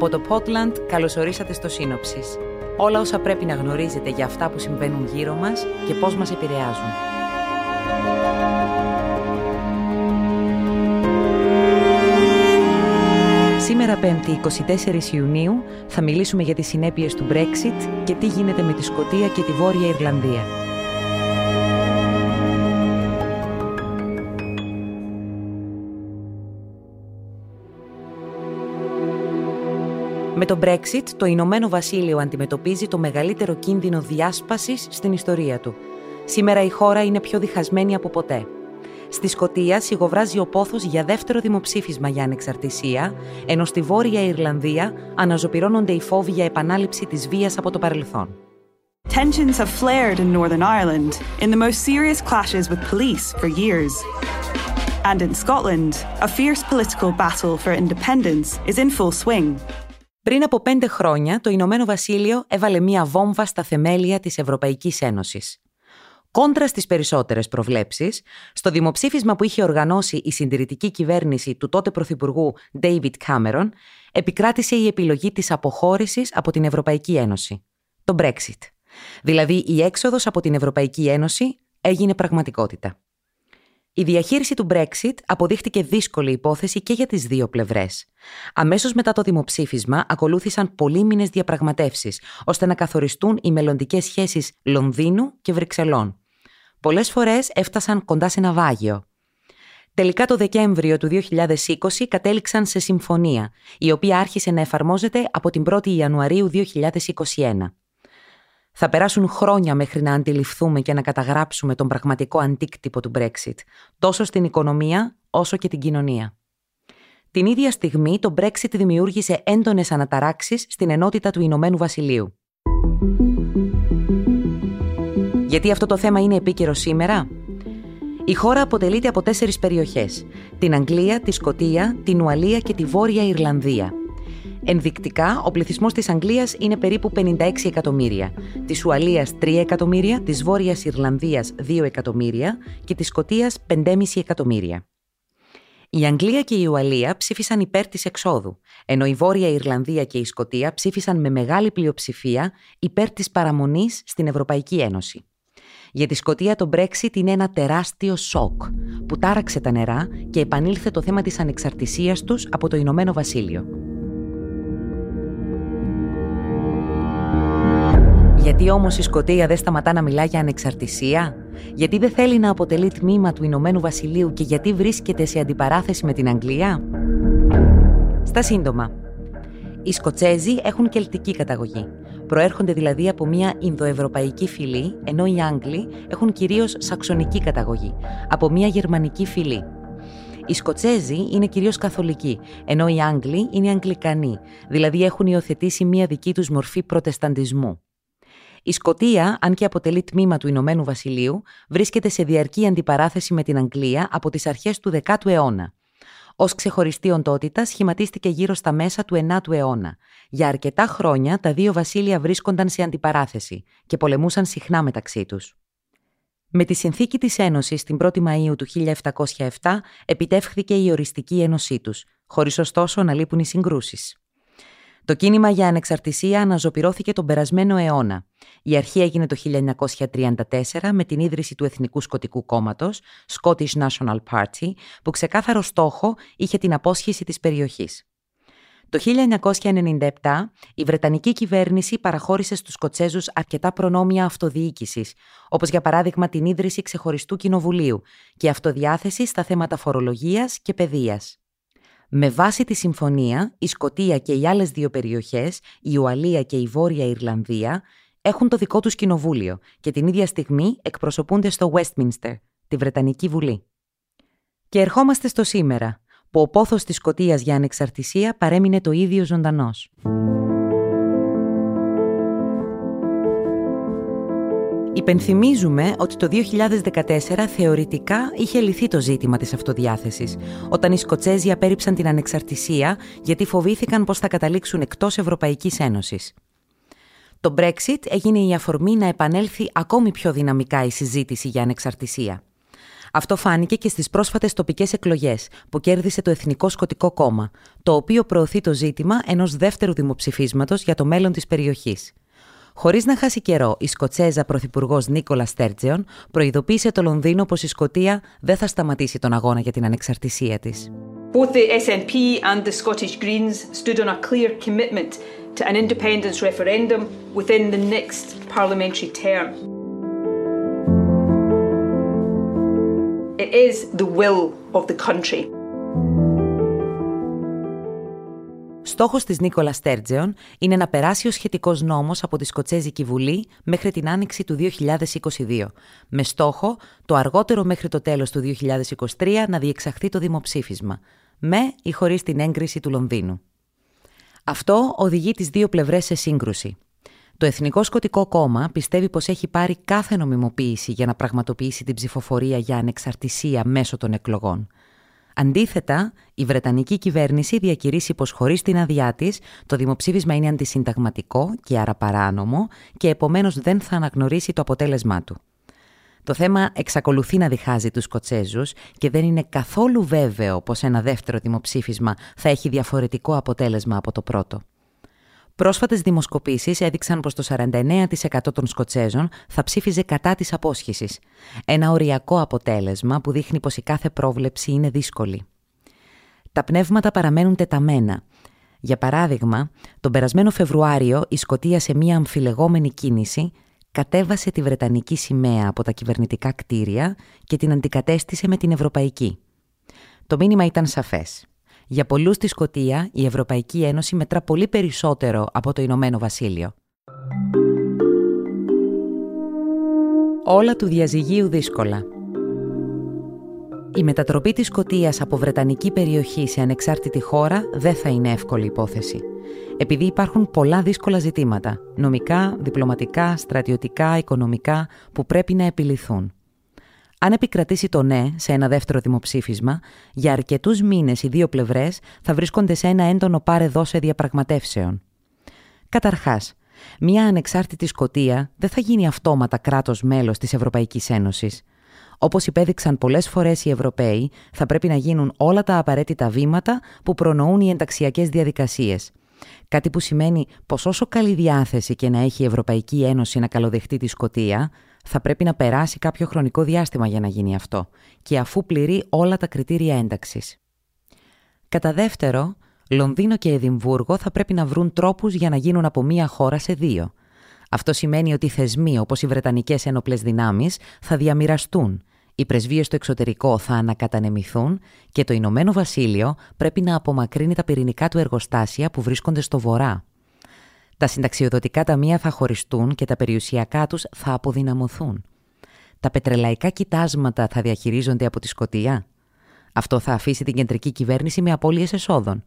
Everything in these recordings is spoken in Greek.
Από το Portland καλωσορίσατε στο Σύνοψης. Όλα όσα πρέπει να γνωρίζετε για αυτά που συμβαίνουν γύρω μας και πώς μας επηρεάζουν. Σήμερα 5η 24 Ιουνίου θα μιλήσουμε για τις συνέπειες του Brexit και τι γίνεται με τη Σκοτία και τη Βόρεια Ιρλανδία. Με το Brexit, το Ηνωμένο Βασίλειο αντιμετωπίζει το μεγαλύτερο κίνδυνο διάσπασης στην ιστορία του. Σήμερα η χώρα είναι πιο διχασμένη από ποτέ. Στη Σκωτία σιγοβράζει ο πόθος για δεύτερο δημοψήφισμα για ανεξαρτησία, ενώ στη Βόρεια Ιρλανδία αναζωπυρώνονται οι φόβοι για επανάληψη της βίας από το παρελθόν. Tensions have flared in Northern Ireland in the most serious clashes with police for years. And in Scotland, a fierce political battle for independence is in full swing. Πριν από πέντε χρόνια, το Ηνωμένο Βασίλειο έβαλε μία βόμβα στα θεμέλια της Ευρωπαϊκής Ένωσης. Κόντρα στις περισσότερες προβλέψεις, στο δημοψήφισμα που είχε οργανώσει η συντηρητική κυβέρνηση του τότε Πρωθυπουργού David Cameron, επικράτησε η επιλογή της αποχώρησης από την Ευρωπαϊκή Ένωση. Το Brexit. Δηλαδή η έξοδος από την Ευρωπαϊκή Ένωση έγινε πραγματικότητα. Η διαχείριση του Brexit αποδείχτηκε δύσκολη υπόθεση και για τις δύο πλευρές. Αμέσως μετά το δημοψήφισμα ακολούθησαν πολύμηνες διαπραγματεύσεις, ώστε να καθοριστούν οι μελλοντικές σχέσεις Λονδίνου και Βρυξελών. Πολλές φορές έφτασαν κοντά σε ναυάγιο. Τελικά το Δεκέμβριο του 2020 κατέληξαν σε συμφωνία, η οποία άρχισε να εφαρμόζεται από την 1η Ιανουαρίου 2021. Θα περάσουν χρόνια μέχρι να αντιληφθούμε και να καταγράψουμε τον πραγματικό αντίκτυπο του Brexit, τόσο στην οικονομία όσο και την κοινωνία. Την ίδια στιγμή το Brexit δημιούργησε έντονες αναταράξεις στην ενότητα του Ηνωμένου Βασιλείου. Γιατί αυτό το θέμα είναι επίκαιρο σήμερα; Η χώρα αποτελείται από τέσσερις περιοχές. Την Αγγλία, τη Σκοτία, την Ουαλία και τη Βόρεια Ιρλανδία – Ενδεικτικά, ο πληθυσμός της Αγγλίας είναι περίπου 56 εκατομμύρια, της Ουαλίας 3 εκατομμύρια, της Βόρειας Ιρλανδίας 2 εκατομμύρια και της Σκοτίας 5,5 εκατομμύρια. Η Αγγλία και η Ουαλία ψήφισαν υπέρ της εξόδου, ενώ η Βόρεια Ιρλανδία και η Σκοτία ψήφισαν με μεγάλη πλειοψηφία υπέρ της παραμονής στην Ευρωπαϊκή Ένωση. Για τη Σκοτία το Brexit είναι ένα τεράστιο σοκ που τάραξε τα νερά και επανήλθε το θέμα της ανεξαρτησίας τους από το Ηνωμένο Βασίλειο. Γιατί όμως η Σκωτία δεν σταματά να μιλά για ανεξαρτησία, γιατί δεν θέλει να αποτελεί τμήμα του Ηνωμένου Βασιλείου και γιατί βρίσκεται σε αντιπαράθεση με την Αγγλία; Στα σύντομα, οι Σκοτσέζοι έχουν κελτική καταγωγή. Προέρχονται δηλαδή από μια Ινδοευρωπαϊκή φυλή, ενώ οι Άγγλοι έχουν κυρίως σαξονική καταγωγή, από μια γερμανική φυλή. Οι Σκοτσέζοι είναι κυρίως καθολικοί, ενώ οι Άγγλοι είναι Αγγλικανοί, δηλαδή έχουν υιοθετήσει μια δική τους μορφή προτεσταντισμού. Η Σκοτία, αν και αποτελεί τμήμα του Ηνωμένου Βασιλείου, βρίσκεται σε διαρκή αντιπαράθεση με την Αγγλία από τις αρχές του 10ου αιώνα. Ω ξεχωριστή οντότητα σχηματίστηκε γύρω στα μέσα του 9ου αιώνα. Για αρκετά χρόνια τα δύο βασίλεια βρίσκονταν σε αντιπαράθεση και πολεμούσαν συχνά μεταξύ τους. Με τη συνθήκη της Ένωσης την 1η Μαΐου του 1707 επιτεύχθηκε η οριστική ένωσή τους, χωρίς ωστόσο να λείπουν οι συγκρούσεις. Το κίνημα για ανεξαρτησία αναζωπυρώθηκε τον περασμένο αιώνα. Η αρχή έγινε το 1934 με την ίδρυση του Εθνικού Σκοτικού Κόμματος, Scottish National Party, που ξεκάθαρο στόχο είχε την απόσχηση της περιοχής. Το 1997 η Βρετανική κυβέρνηση παραχώρησε στους Σκοτσέζους αρκετά προνόμια αυτοδιοίκησης, όπως για παράδειγμα την ίδρυση ξεχωριστού κοινοβουλίου και αυτοδιάθεση στα θέματα φορολογίας και παιδείας. Με βάση τη συμφωνία, η Σκοτία και οι άλλες δύο περιοχές, η Ουαλία και η Βόρεια Ιρλανδία, έχουν το δικό τους κοινοβούλιο και την ίδια στιγμή εκπροσωπούνται στο Westminster, τη Βρετανική Βουλή. Και ερχόμαστε στο σήμερα, που ο πόθος της Σκοτίας για ανεξαρτησία παρέμεινε το ίδιο ζωντανός. Υπενθυμίζουμε ότι το 2014 θεωρητικά είχε λυθεί το ζήτημα της αυτοδιάθεσης, όταν οι Σκοτσέζοι απέρριψαν την ανεξαρτησία γιατί φοβήθηκαν πως θα καταλήξουν εκτός Ευρωπαϊκής Ένωσης. Το Brexit έγινε η αφορμή να επανέλθει ακόμη πιο δυναμικά η συζήτηση για ανεξαρτησία. Αυτό φάνηκε και στις πρόσφατες τοπικές εκλογές που κέρδισε το Εθνικό Σκοτικό Κόμμα, το οποίο προωθεί το ζήτημα ενός δεύτερου δημοψηφίσματος για το μέλλον της περιοχής. Χωρί να χάσει καιρό, η Σκοτσέζα Πρωθυπουργό Νίκολα Στέρτζεον προειδοποίησε το Λονδίνο πω η Σκωτία δεν θα σταματήσει τον αγώνα για την ανεξαρτησία τη. Both the SNP and the Scottish Greens stood on a clear commitment to an independence referendum within the next parliamentary term. It is the will of the country. Στόχος της Νίκολας Στέρτζεον είναι να περάσει ο σχετικός νόμος από τη Σκοτσέζικη Βουλή μέχρι την άνοιξη του 2022, με στόχο το αργότερο μέχρι το τέλος του 2023 να διεξαχθεί το δημοψήφισμα, με ή χωρίς την έγκριση του Λονδίνου. Αυτό οδηγεί τις δύο πλευρές σε σύγκρουση. Το Εθνικό Σκοτικό Κόμμα πιστεύει πως έχει πάρει κάθε νομιμοποίηση για να πραγματοποιήσει την ψηφοφορία για ανεξαρτησία μέσω των εκλογών – Αντίθετα, η Βρετανική κυβέρνηση διακηρύσει πως χωρίς την άδειά της, το δημοψήφισμα είναι αντισυνταγματικό και άρα παράνομο και επομένως δεν θα αναγνωρίσει το αποτέλεσμά του. Το θέμα εξακολουθεί να διχάζει τους Σκοτσέζους και δεν είναι καθόλου βέβαιο πως ένα δεύτερο δημοψήφισμα θα έχει διαφορετικό αποτέλεσμα από το πρώτο. Πρόσφατες δημοσκοπήσεις έδειξαν πως το 49% των Σκοτσέζων θα ψήφιζε κατά της απόσχηση. Ένα οριακό αποτέλεσμα που δείχνει πως η κάθε πρόβλεψη είναι δύσκολη. Τα πνεύματα παραμένουν τεταμένα. Για παράδειγμα, τον περασμένο Φεβρουάριο η Σκοτία σε μία αμφιλεγόμενη κίνηση κατέβασε τη Βρετανική σημαία από τα κυβερνητικά κτίρια και την αντικατέστησε με την Ευρωπαϊκή. Το μήνυμα ήταν σαφές. Για πολλούς στη Σκωτία, η Ευρωπαϊκή Ένωση μετρά πολύ περισσότερο από το Ηνωμένο Βασίλειο. Όλα του διαζυγίου δύσκολα. Η μετατροπή της Σκωτίας από Βρετανική περιοχή σε ανεξάρτητη χώρα δεν θα είναι εύκολη υπόθεση. Επειδή υπάρχουν πολλά δύσκολα ζητήματα, νομικά, διπλωματικά, στρατιωτικά, οικονομικά, που πρέπει να επιληθούν. Αν επικρατήσει το ναι σε ένα δεύτερο δημοψήφισμα, για αρκετούς μήνες οι δύο πλευρές θα βρίσκονται σε ένα έντονο πάρε δώσε διαπραγματεύσεων. Καταρχάς, μια ανεξάρτητη Σκοτία δεν θα γίνει αυτόματα κράτος μέλος της Ευρωπαϊκής Ένωσης. Όπως υπέδειξαν πολλές φορές οι Ευρωπαίοι, θα πρέπει να γίνουν όλα τα απαραίτητα βήματα που προνοούν οι ενταξιακές διαδικασίες. Κάτι που σημαίνει πως όσο καλή διάθεση και να έχει η Ευρωπαϊκή Ένωση να καλοδεχτεί τη Σκοτία, θα πρέπει να περάσει κάποιο χρονικό διάστημα για να γίνει αυτό και αφού πληρεί όλα τα κριτήρια ένταξης. Κατά δεύτερο, Λονδίνο και Εδιμβούργο θα πρέπει να βρουν τρόπους για να γίνουν από μία χώρα σε δύο. Αυτό σημαίνει ότι οι θεσμοί όπως οι Βρετανικές ένοπλες δυνάμεις θα διαμοιραστούν, οι πρεσβείες στο εξωτερικό θα ανακατανεμηθούν και το Ηνωμένο Βασίλειο πρέπει να απομακρύνει τα πυρηνικά του εργοστάσια που βρίσκονται στο βορρά. Τα συνταξιοδοτικά ταμεία θα χωριστούν και τα περιουσιακά τους θα αποδυναμωθούν. Τα πετρελαϊκά κοιτάσματα θα διαχειρίζονται από τη Σκοτία. Αυτό θα αφήσει την κεντρική κυβέρνηση με απώλειες εσόδων.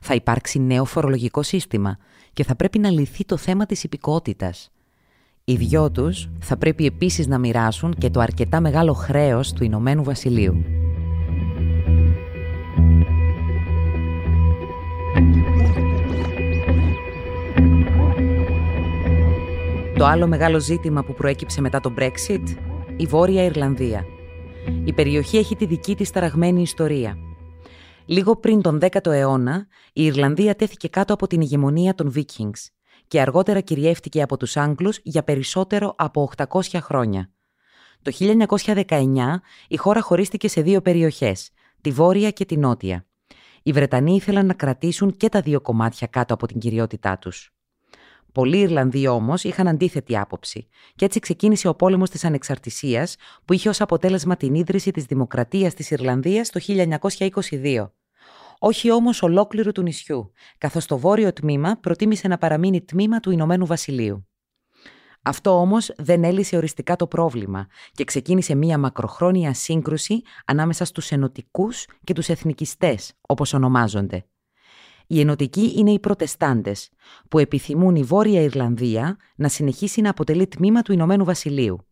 Θα υπάρξει νέο φορολογικό σύστημα και θα πρέπει να λυθεί το θέμα της υπηκότητας. Οι δυο τους θα πρέπει επίσης να μοιράσουν και το αρκετά μεγάλο χρέος του Ηνωμένου Βασιλείου. Το άλλο μεγάλο ζήτημα που προέκυψε μετά το Brexit, η Βόρεια Ιρλανδία. Η περιοχή έχει τη δική της ταραγμένη ιστορία. Λίγο πριν τον 10ο αιώνα, η Ιρλανδία τέθηκε κάτω από την ηγεμονία των Vikings και αργότερα κυριεύτηκε από τους Άγγλους για περισσότερο από 800 χρόνια. Το 1919 η χώρα χωρίστηκε σε δύο περιοχές, τη Βόρεια και τη Νότια. Οι Βρετανοί ήθελαν να κρατήσουν και τα δύο κομμάτια κάτω από την κυριότητά τους. Πολλοί Ιρλανδοί όμως είχαν αντίθετη άποψη, και έτσι ξεκίνησε ο πόλεμος της Ανεξαρτησίας, που είχε ως αποτέλεσμα την ίδρυση της Δημοκρατίας της Ιρλανδίας το 1922. Όχι όμως ολόκληρου του νησιού, καθώς το βόρειο τμήμα προτίμησε να παραμείνει τμήμα του Ηνωμένου Βασιλείου. Αυτό όμως δεν έλυσε οριστικά το πρόβλημα και ξεκίνησε μία μακροχρόνια σύγκρουση ανάμεσα στους ενωτικούς και τους εθνικιστές, όπως ονομάζονται. Οι ενωτικοί είναι οι προτεστάντες, που επιθυμούν η Βόρεια Ιρλανδία να συνεχίσει να αποτελεί τμήμα του Ηνωμένου Βασιλείου.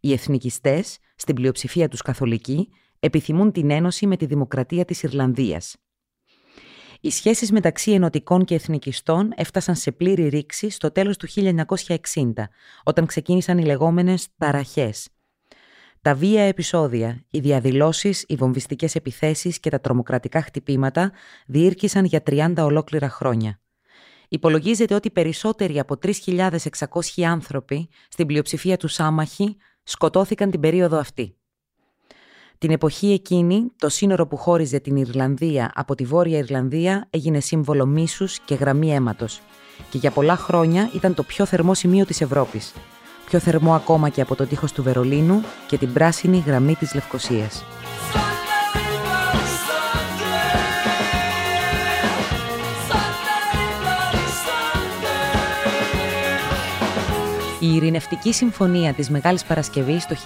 Οι εθνικιστές, στην πλειοψηφία τους καθολικοί, επιθυμούν την ένωση με τη δημοκρατία της Ιρλανδίας. Οι σχέσεις μεταξύ ενωτικών και εθνικιστών έφτασαν σε πλήρη ρήξη στο τέλος του 1960, όταν ξεκίνησαν οι λεγόμενες ταραχές. Τα βία επεισόδια, οι διαδηλώσεις, οι βομβιστικές επιθέσεις και τα τρομοκρατικά χτυπήματα διήρκησαν για 30 ολόκληρα χρόνια. Υπολογίζεται ότι περισσότεροι από 3.600 άνθρωποι, στην πλειοψηφία τους Σάμαχη, σκοτώθηκαν την περίοδο αυτή. Την εποχή εκείνη, το σύνορο που χώριζε την Ιρλανδία από τη Βόρεια Ιρλανδία έγινε σύμβολο μίσους και γραμμή αίματος και για πολλά χρόνια ήταν το πιο θερμό σημείο της Ευρώπης. Πιο θερμό ακόμα και από το τείχος του Βερολίνου και την πράσινη γραμμή της Λευκοσίας. Η Ειρηνευτική Συμφωνία της Μεγάλης Παρασκευής το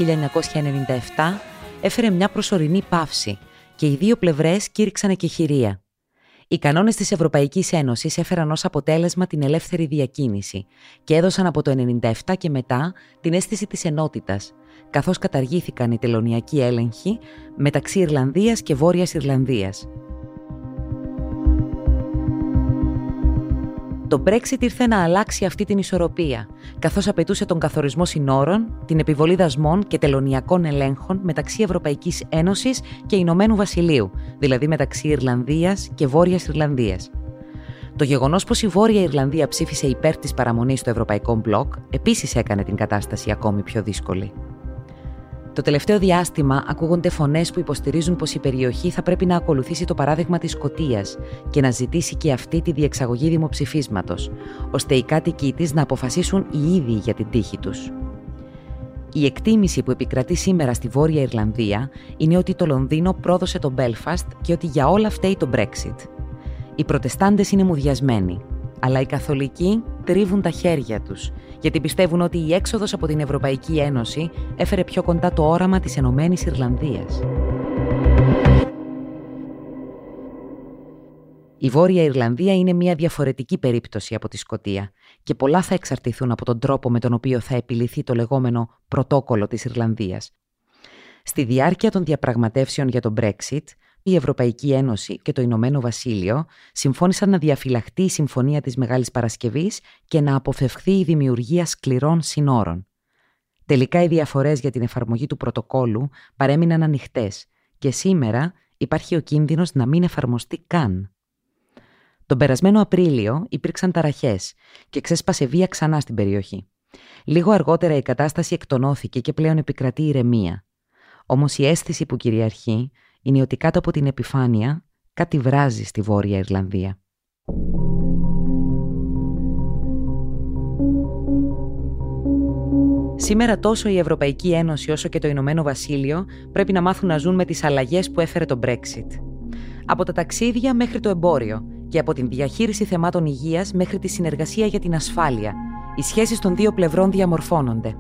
1997 έφερε μια προσωρινή παύση και οι δύο πλευρές κήρυξαν εκεχηρία. Οι κανόνες της Ευρωπαϊκής Ένωσης έφεραν ως αποτέλεσμα την ελεύθερη διακίνηση και έδωσαν από το 1997 και μετά την αίσθηση της ενότητας, καθώς καταργήθηκαν οι τελωνιακοί έλεγχοι μεταξύ Ιρλανδίας και Βόρειας Ιρλανδίας. Το Brexit ήρθε να αλλάξει αυτή την ισορροπία, καθώς απαιτούσε τον καθορισμό συνόρων, την επιβολή δασμών και τελωνιακών ελέγχων μεταξύ Ευρωπαϊκής Ένωσης και Ηνωμένου Βασιλείου, δηλαδή μεταξύ Ιρλανδίας και Βόρειας Ιρλανδίας. Το γεγονός πως η Βόρεια Ιρλανδία ψήφισε υπέρ της παραμονής στο Ευρωπαϊκό Μπλοκ επίσης έκανε την κατάσταση ακόμη πιο δύσκολη. Το τελευταίο διάστημα ακούγονται φωνές που υποστηρίζουν πως η περιοχή θα πρέπει να ακολουθήσει το παράδειγμα της Σκωτίας και να ζητήσει και αυτή τη διεξαγωγή δημοψηφίσματος, ώστε οι κάτοικοι της να αποφασίσουν οι ίδιοι για την τύχη τους. Η εκτίμηση που επικρατεί σήμερα στη Βόρεια Ιρλανδία είναι ότι το Λονδίνο πρόδωσε τον Belfast και ότι για όλα φταίει το Brexit. Οι προτεστάντες είναι μουδιασμένοι, αλλά οι καθολικοί τρίβουν τα χέρια τους γιατί πιστεύουν ότι η έξοδος από την Ευρωπαϊκή Ένωση έφερε πιο κοντά το όραμα της Ενωμένης Ιρλανδίας. Η Βόρεια Ιρλανδία είναι μια διαφορετική περίπτωση από τη Σκοτία και πολλά θα εξαρτηθούν από τον τρόπο με τον οποίο θα επιληθεί το λεγόμενο πρωτόκολλο της Ιρλανδίας. Στη διάρκεια των διαπραγματεύσεων για τον Brexit, η Ευρωπαϊκή Ένωση και το Ηνωμένο Βασίλειο συμφώνησαν να διαφυλαχτεί η Συμφωνία της Μεγάλης Παρασκευής και να αποφευχθεί η δημιουργία σκληρών συνόρων. Τελικά οι διαφορές για την εφαρμογή του πρωτοκόλου παρέμειναν ανοιχτές και σήμερα υπάρχει ο κίνδυνος να μην εφαρμοστεί καν. Τον περασμένο Απρίλιο υπήρξαν ταραχές και ξέσπασε βία ξανά στην περιοχή. Λίγο αργότερα η κατάσταση εκτονώθηκε και πλέον επικρατεί ηρεμία. Όμως η αίσθηση που κυριαρχεί είναι ότι κάτω από την επιφάνεια κάτι βράζει στη Βόρεια Ιρλανδία. Σήμερα τόσο η Ευρωπαϊκή Ένωση όσο και το Ηνωμένο Βασίλειο πρέπει να μάθουν να ζουν με τις αλλαγές που έφερε το Brexit. Από τα ταξίδια μέχρι το εμπόριο και από την διαχείριση θεμάτων υγείας μέχρι τη συνεργασία για την ασφάλεια, οι σχέσεις των δύο πλευρών διαμορφώνονται.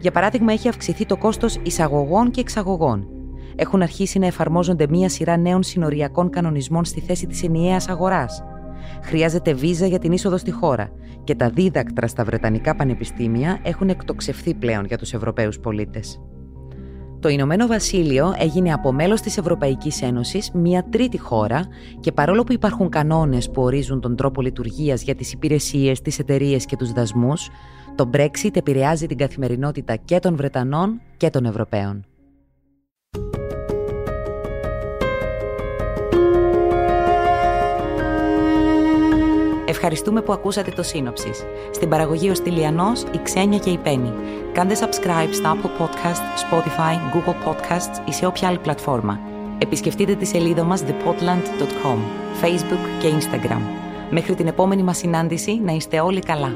Για παράδειγμα, έχει αυξηθεί το κόστος εισαγωγών και εξαγωγών έχουν αρχίσει να εφαρμόζονται μία σειρά νέων συνοριακών κανονισμών στη θέση της ενιαίας αγοράς. Χρειάζεται βίζα για την είσοδο στη χώρα και τα δίδακτρα στα Βρετανικά πανεπιστήμια έχουν εκτοξευθεί πλέον για τους Ευρωπαίους πολίτες. Το Ηνωμένο Βασίλειο έγινε από μέλος της Ευρωπαϊκής Ένωσης μια τρίτη χώρα και παρόλο που υπάρχουν κανόνες που ορίζουν τον τρόπο λειτουργίας για τις υπηρεσίες, τις εταιρείες και τους δασμούς, το Brexit επηρεάζει την καθημερινότητα και των Βρετανών και των Ευρωπαίων. Ευχαριστούμε που ακούσατε το σύνοψης. Στην παραγωγή ο Στυλιανός, η Ξένια και η Πέννη. Κάντε subscribe στα Apple Podcast, Spotify, Google Podcasts ή σε όποια άλλη πλατφόρμα. Επισκεφτείτε τη σελίδα μας thepotland.com, Facebook και Instagram. Μέχρι την επόμενη μας συνάντηση να είστε όλοι καλά.